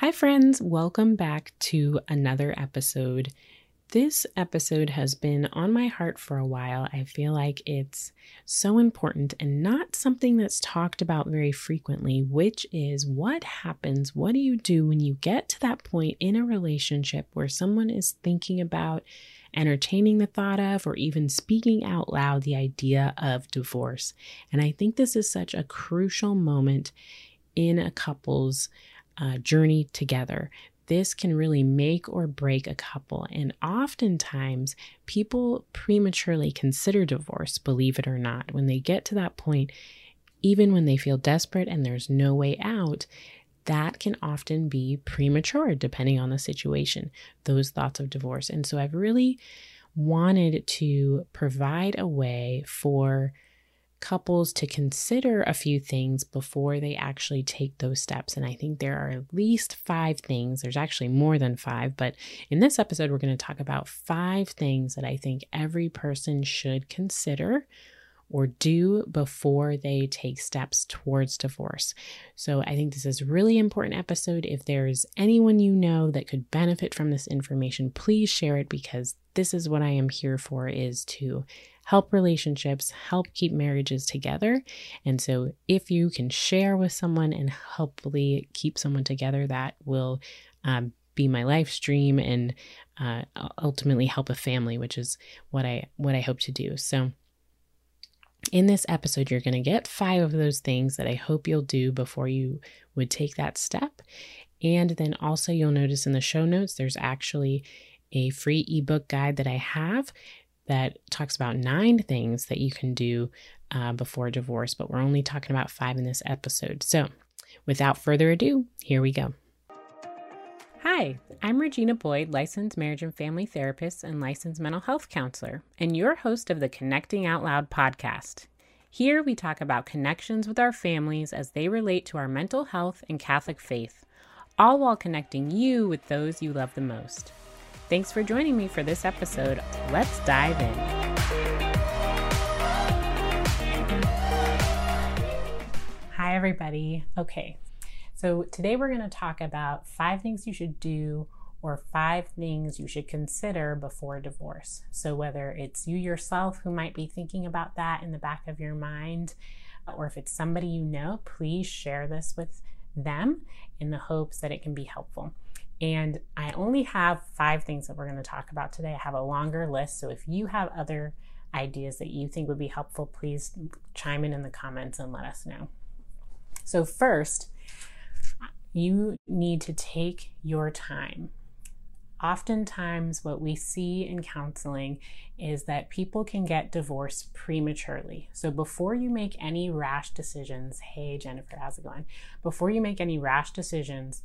Hi, friends. Welcome back to another episode. This episode has been on my heart for a while. I feel like it's so important and not something that's talked about very frequently, which is what happens? What do you do when you get to that point in a relationship where someone is thinking about entertaining the thought of or even speaking out loud the idea of divorce? And I think this is such a crucial moment in a couple's uh, journey together. This can really make or break a couple. And oftentimes, people prematurely consider divorce, believe it or not. When they get to that point, even when they feel desperate and there's no way out, that can often be premature depending on the situation, those thoughts of divorce. And so I've really wanted to provide a way for couples to consider a few things before they actually take those steps. And I think there are at least five things. There's actually more than five, but in this episode, we're going to talk about five things that I think every person should consider or do before they take steps towards divorce. So I think this is a really important episode. If there's anyone you know that could benefit from this information, please share it because this is what I am here for is to help relationships, help keep marriages together. And so, if you can share with someone and hopefully keep someone together, that will um, be my life stream and uh, ultimately help a family, which is what I what I hope to do. So. In this episode, you're going to get five of those things that I hope you'll do before you would take that step. And then also, you'll notice in the show notes, there's actually a free ebook guide that I have that talks about nine things that you can do uh, before divorce, but we're only talking about five in this episode. So, without further ado, here we go. Hi, I'm Regina Boyd, licensed marriage and family therapist and licensed mental health counselor, and your host of the Connecting Out Loud podcast. Here we talk about connections with our families as they relate to our mental health and Catholic faith, all while connecting you with those you love the most. Thanks for joining me for this episode. Let's dive in. Hi, everybody. Okay, so today we're going to talk about five things you should do or five things you should consider before divorce. So, whether it's you yourself who might be thinking about that in the back of your mind, or if it's somebody you know, please share this with them in the hopes that it can be helpful. And I only have five things that we're going to talk about today. I have a longer list. So if you have other ideas that you think would be helpful, please chime in in the comments and let us know. So, first, you need to take your time. Oftentimes, what we see in counseling is that people can get divorced prematurely. So, before you make any rash decisions, hey Jennifer, how's it going? Before you make any rash decisions,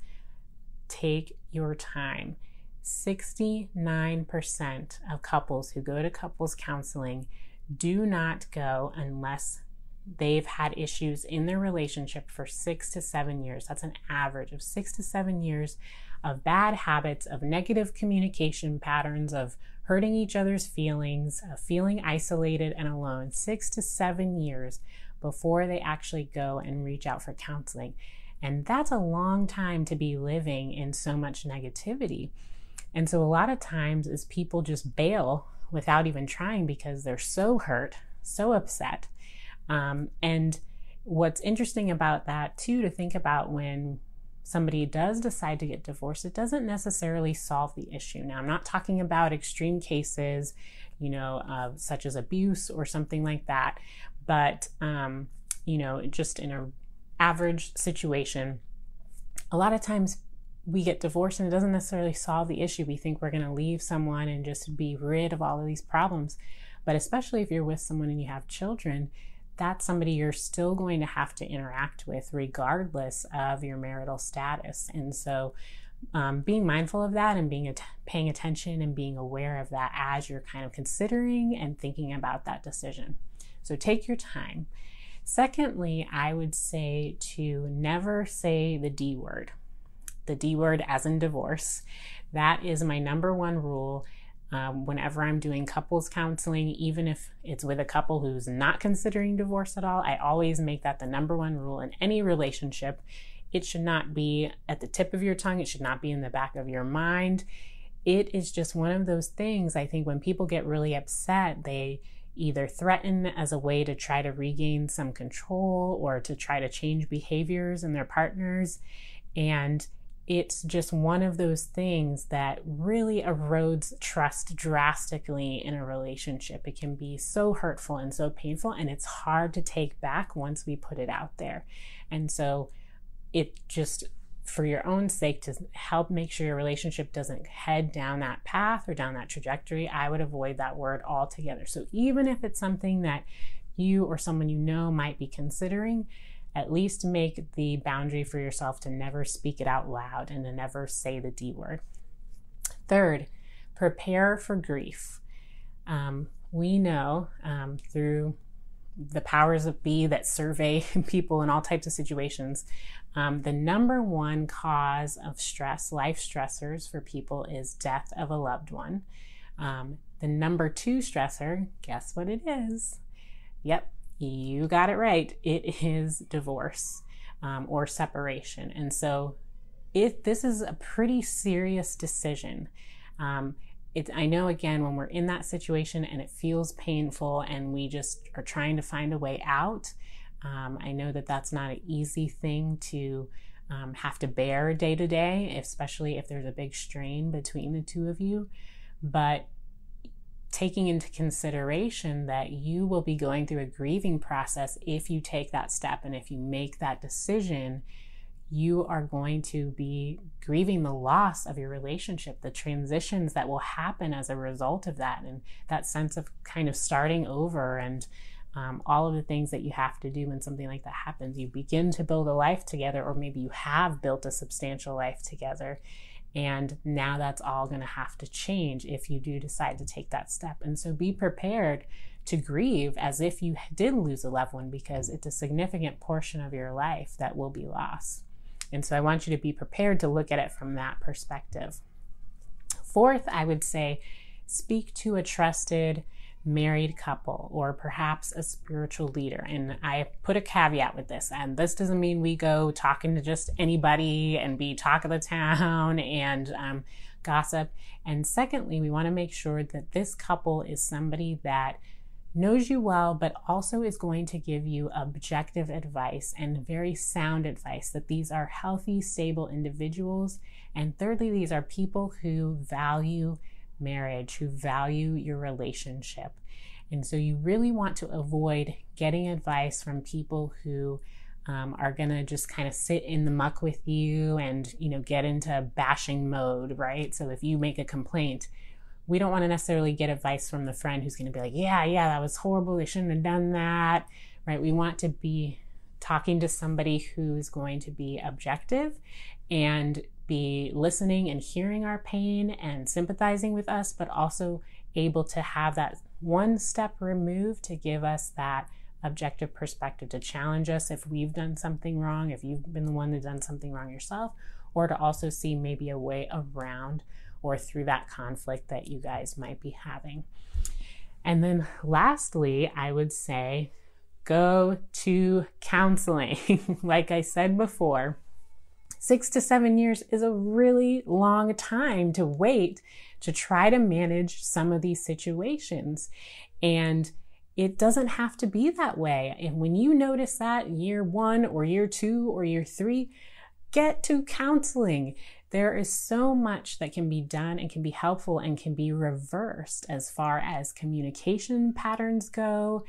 take your time. 69% of couples who go to couples counseling do not go unless they've had issues in their relationship for six to seven years. That's an average of six to seven years of bad habits, of negative communication patterns, of hurting each other's feelings, of feeling isolated and alone. Six to seven years before they actually go and reach out for counseling. And that's a long time to be living in so much negativity. And so, a lot of times, is people just bail without even trying because they're so hurt, so upset. Um, and what's interesting about that, too, to think about when somebody does decide to get divorced, it doesn't necessarily solve the issue. Now, I'm not talking about extreme cases, you know, uh, such as abuse or something like that, but, um, you know, just in a average situation, a lot of times we get divorced and it doesn't necessarily solve the issue. We think we're going to leave someone and just be rid of all of these problems. But especially if you're with someone and you have children, that's somebody you're still going to have to interact with regardless of your marital status. And so, um, being mindful of that and being at- paying attention and being aware of that as you're kind of considering and thinking about that decision. So, take your time. Secondly, I would say to never say the D word, the D word as in divorce. That is my number one rule. Um, whenever I'm doing couples counseling, even if it's with a couple who's not considering divorce at all, I always make that the number one rule in any relationship It should not be at the tip of your tongue, it should not be in the back of your mind. It is just one of those things. I think when people get really upset, they either threaten as a way to try to regain some control or to try to change behaviors in their partners. And it's just one of those things that really erodes trust drastically in a relationship. It can be so hurtful and so painful, and it's hard to take back once we put it out there. And so it just for your own sake to help make sure your relationship doesn't head down that path or down that trajectory, I would avoid that word altogether. So even if it's something that you or someone you know might be considering, at least make the boundary for yourself to never speak it out loud and to never say the D word. Third, prepare for grief. Um, we know um, through the powers of be that survey people in all types of situations, um, the number one cause of stress, life stressors for people, is death of a loved one. Um, the number two stressor, guess what it is? Yep, you got it right. It is divorce um, or separation. And so, if this is a pretty serious decision, um, it, I know again when we're in that situation and it feels painful and we just are trying to find a way out. Um, I know that that's not an easy thing to um, have to bear day to day, especially if there's a big strain between the two of you. But taking into consideration that you will be going through a grieving process if you take that step and if you make that decision you are going to be grieving the loss of your relationship, the transitions that will happen as a result of that, and that sense of kind of starting over and um, all of the things that you have to do when something like that happens. You begin to build a life together, or maybe you have built a substantial life together. And now that's all going to have to change if you do decide to take that step. And so be prepared to grieve as if you did lose a loved one because it's a significant portion of your life that will be lost. And so I want you to be prepared to look at it from that perspective. Fourth, I would say speak to a trusted married couple or perhaps a spiritual leader. And I put a caveat with this, and this doesn't mean we go talking to just anybody and be talk of the town and um, gossip. And secondly, we want to make sure that this couple is somebody that knows you well, but also is going to give you objective advice and very sound advice that these are healthy, stable individuals. And thirdly, these are people who value marriage, who value your relationship. And so you really want to avoid getting advice from people who um, are going to just kind of sit in the muck with you and, you know, get into bashing mode, right? So if you make a complaint, we don't want to necessarily get advice from the friend who's going to be like, yeah, yeah, that was horrible. They shouldn't have done that, right? We want to be talking to somebody who's going to be objective and be listening and hearing our pain and sympathizing with us, but also able to have that one step removed to give us that objective perspective to challenge us if we've done something wrong, if you've been the one who's done something wrong yourself, or to also see maybe a way around or through that conflict that you guys might be having. And then lastly, I would say go to counseling. like I said before, six to seven years is a really long time to wait to try to manage some of these situations. And it doesn't have to be that way. And when you notice that year one or year two or year three, get to counseling. There is so much that can be done and can be helpful and can be reversed as far as communication patterns go,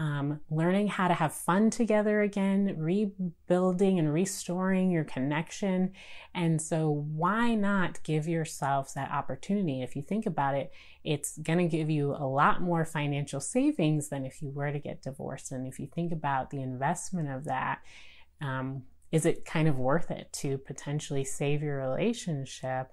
um, learning how to have fun together again, rebuilding and restoring your connection. And so, why not give yourselves that opportunity? If you think about it, it's going to give you a lot more financial savings than if you were to get divorced. And if you think about the investment of that, um, is it kind of worth it to potentially save your relationship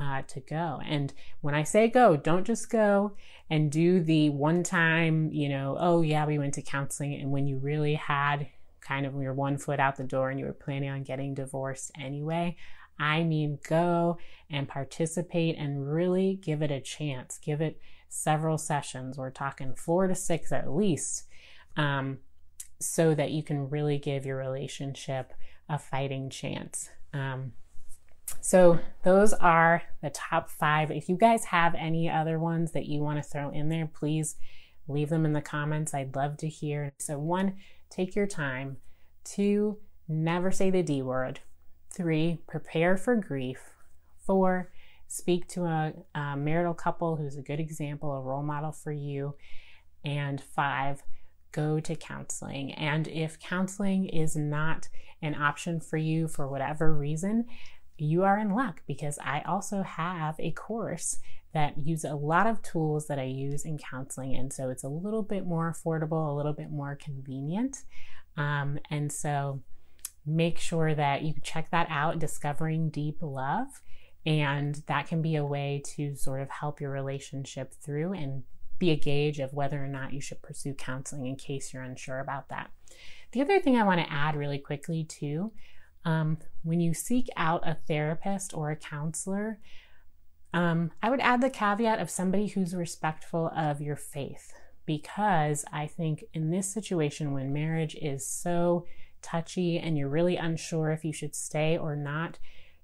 uh, to go? And when I say go, don't just go and do the one time, you know, oh yeah, we went to counseling, and when you really had kind of your one foot out the door and you were planning on getting divorced anyway. I mean, go and participate and really give it a chance. Give it several sessions. We're talking four to six at least, um, so that you can really give your relationship a fighting chance. Um, so, those are the top five. If you guys have any other ones that you want to throw in there, please leave them in the comments. I'd love to hear. So, one, take your time. Two, never say the D word. Three, prepare for grief. Four, speak to a, a marital couple who's a good example, a role model for you. And five, go to counseling. And if counseling is not an option for you for whatever reason, you are in luck because I also have a course that use a lot of tools that I use in counseling. And so it's a little bit more affordable, a little bit more convenient. Um, and so make sure that you check that out, Discovering Deep Love. And that can be a way to sort of help your relationship through and be a gauge of whether or not you should pursue counseling in case you're unsure about that. The other thing I want to add really quickly, too, um, when you seek out a therapist or a counselor, um, I would add the caveat of somebody who's respectful of your faith because I think in this situation, when marriage is so touchy and you're really unsure if you should stay or not,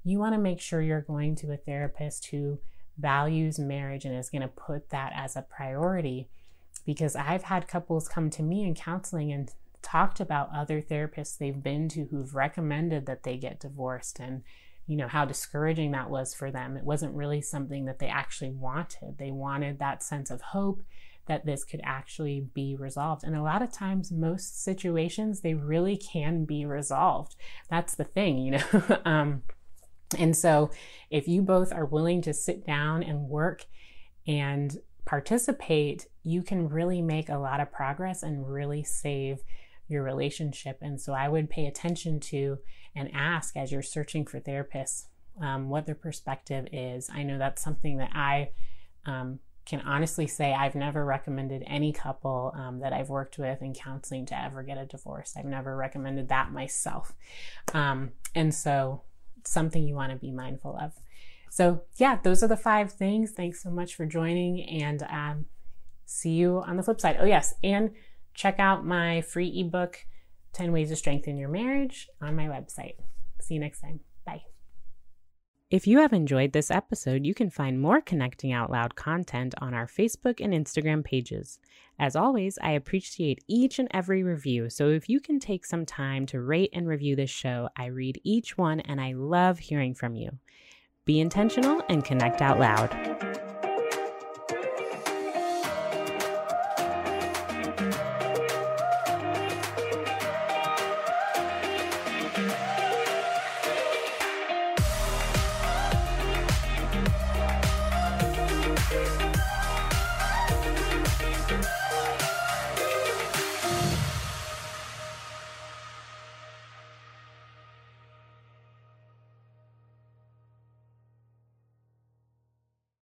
you want to make sure you're going to a therapist who values marriage and is going to put that as a priority. Because I've had couples come to me in counseling and talked about other therapists they've been to who've recommended that they get divorced and you know how discouraging that was for them. It wasn't really something that they actually wanted. They wanted that sense of hope that this could actually be resolved. And a lot of times, most situations, they really can be resolved. That's the thing, you know. um, and so, if you both are willing to sit down and work and participate, you can really make a lot of progress and really save your relationship. And so, I would pay attention to and ask as you're searching for therapists um, what their perspective is. I know that's something that I um, can honestly say I've never recommended any couple um, that I've worked with in counseling to ever get a divorce. I've never recommended that myself. Um, and so, something you want to be mindful of. So, yeah, those are the five things. Thanks so much for joining, and um, see you on the flip side. Oh, yes, and check out my free ebook, 10 Ways to Strengthen Your Marriage, on my website. See you next time. Bye. If you have enjoyed this episode, you can find more Connecting Out Loud content on our Facebook and Instagram pages. As always, I appreciate each and every review, so if you can take some time to rate and review this show, I read each one and I love hearing from you. Be intentional and connect out loud.